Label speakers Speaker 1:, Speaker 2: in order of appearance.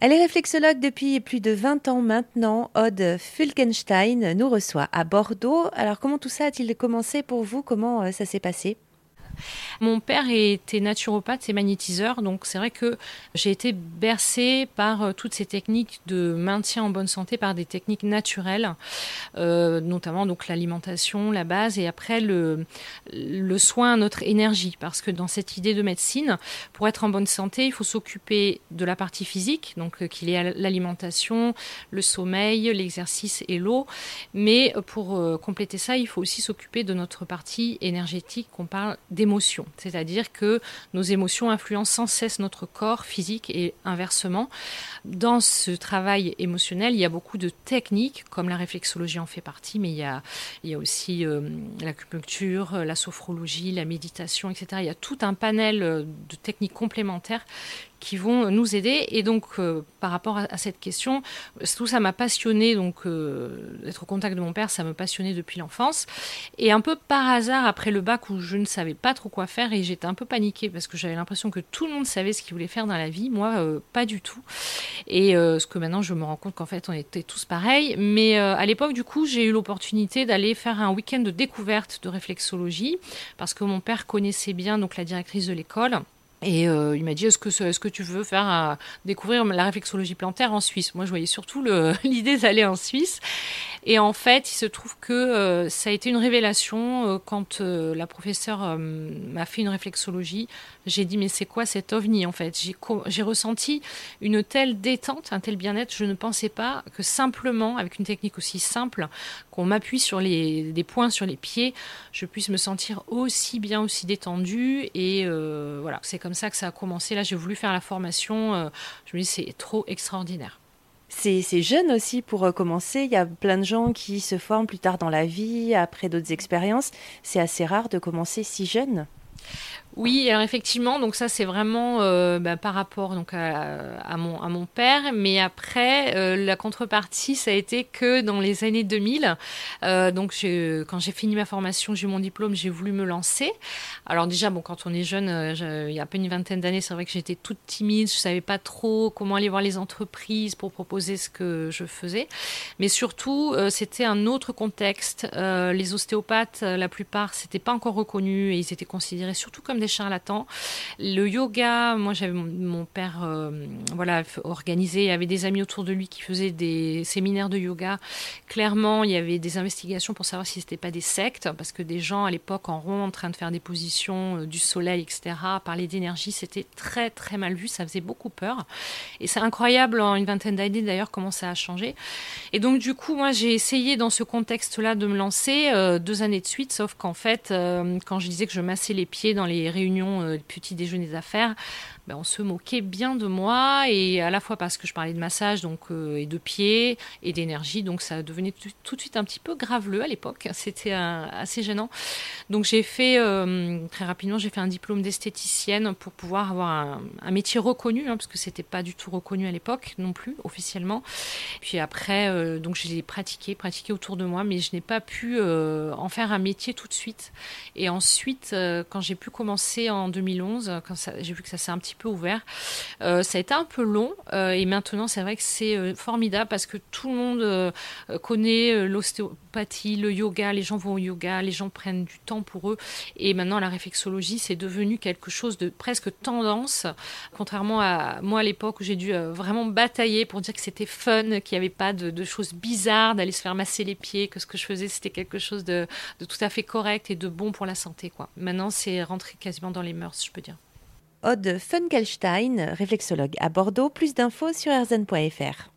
Speaker 1: Elle est réflexologue depuis plus de 20 ans maintenant. Aude Fulkenstein nous reçoit à Bordeaux. Alors comment tout ça a-t-il commencé pour vous? Comment euh, ça s'est passé?
Speaker 2: Mon père était naturopathe et magnétiseur, donc c'est vrai que j'ai été bercée par euh, toutes ces techniques de maintien en bonne santé, par des techniques naturelles, euh, notamment donc l'alimentation, la base, et après le, soin à notre énergie, parce que dans cette idée de médecine, pour être en bonne santé, il faut s'occuper de la partie physique, donc euh, qu'il y ait l'alimentation, le sommeil, l'exercice et l'eau, mais pour compléter ça, il faut aussi s'occuper de notre partie énergétique, qu'on parle des c'est-à-dire que nos émotions influencent sans cesse notre corps physique et inversement. Dans ce travail émotionnel, il y a beaucoup de techniques, comme la réflexologie en fait partie, mais il y a, aussi euh, l'acupuncture, la sophrologie, la méditation, etc. Il y a tout un panel euh, de techniques complémentaires qui vont nous aider. Et donc, euh, par rapport à, cette question, tout ça m'a passionné. Donc, euh, être au contact de mon père, ça me passionnait depuis l'enfance. Et un peu par hasard, après le bac où je ne savais pas trop quoi faire et j'étais un peu paniquée parce que j'avais l'impression que tout le monde savait ce qu'il voulait faire dans la vie. Moi, euh, pas du tout. Et ce que maintenant, je me rends compte qu'en fait, on était tous pareils. Mais à l'époque, du coup, j'ai eu l'opportunité d'aller faire un week-end de découverte de réflexologie parce que mon père connaissait bien donc la directrice de l'école. Et euh, il m'a dit est-ce que, est que tu veux faire découvrir la réflexologie plantaire en Suisse? Moi, je voyais surtout l'idée d'aller en Suisse. Et en fait, il se trouve que euh, ça a été une révélation euh, quand la professeure m'a fait une réflexologie. J'ai dit mais c'est quoi cet ovni en fait? J'ai ressenti une telle détente, un tel bien-être. Je ne pensais pas que simplement, avec une technique aussi simple, qu'on m'appuie sur les, des points sur les pieds, je puisse me sentir aussi bien, aussi détendue. Et voilà, c'est comme ça que ça a commencé. Là, j'ai voulu faire la formation. Euh, je me dis, c'est trop extraordinaire.
Speaker 1: C'est jeune aussi pour euh, commencer. Il y a plein de gens qui se forment plus tard dans la vie, après d'autres expériences. C'est assez rare de commencer si jeune.
Speaker 2: Oui, alors effectivement, donc ça c'est vraiment euh, bah, par rapport donc à, mon, à mon père, mais après euh, la contrepartie ça a été que dans les années 2000, euh, donc quand j'ai fini ma formation, j'ai eu mon diplôme, j'ai voulu me lancer. Alors déjà bon quand on est jeune, il y a à peine une vingtaine d'années, c'est vrai que j'étais toute timide, je savais pas trop comment aller voir les entreprises pour proposer ce que je faisais, mais surtout c'était un autre contexte. les ostéopathes, la plupart, c'était pas encore reconnu et ils étaient considérés surtout comme des charlatans. Le yoga, moi j'avais mon, père euh, voilà organisé, il y avait des amis autour de lui qui faisaient des séminaires de yoga. Clairement, il y avait des investigations pour savoir si c'était pas des sectes, parce que des gens à l'époque en rond en train de faire des positions euh, du soleil, etc. Parler d'énergie, c'était très très mal vu, ça faisait beaucoup peur. Et c'est incroyable en une vingtaine d'années d'ailleurs comment ça a changé. Et donc du coup, moi j'ai essayé dans ce contexte-là de me lancer euh, deux années de suite, sauf qu'en fait, quand je disais que je massais les pieds dans les réunions euh, petit déjeuner d'affaires, ben, on se moquait bien de moi et à la fois parce que je parlais de massage donc euh, et de pieds et d'énergie. Donc ça devenait tout, de suite un petit peu graveleux à l'époque. C'était assez gênant. Donc j'ai fait euh, très rapidement j'ai fait un diplôme d'esthéticienne pour pouvoir avoir un, métier reconnu hein, parce que c'était pas du tout reconnu à l'époque non plus officiellement. Puis après euh, donc j'ai pratiqué pratiqué autour de moi mais je n'ai pas pu en faire un métier tout de suite. Et ensuite quand j'ai pu commencer en 2011 quand j'ai vu que ça s'est un petit peu ouvert. Euh, ça a été un peu long euh, et maintenant c'est vrai que c'est euh, formidable parce que tout le monde connaît l'ostéopathie, le yoga, les gens vont au yoga, les gens prennent du temps pour eux et maintenant la réflexologie c'est devenu quelque chose de presque tendance, contrairement à moi à l'époque où j'ai dû vraiment batailler pour dire que c'était fun, qu'il n'y avait pas de, choses bizarres, d'aller se faire masser les pieds, que ce que je faisais c'était quelque chose de, tout à fait correct et de bon pour la santé. Maintenant c'est rentré quasiment dans les mœurs, je peux dire.
Speaker 1: Aude Funkelstein, réflexologue à Bordeaux. Plus d'infos sur erzen.fr.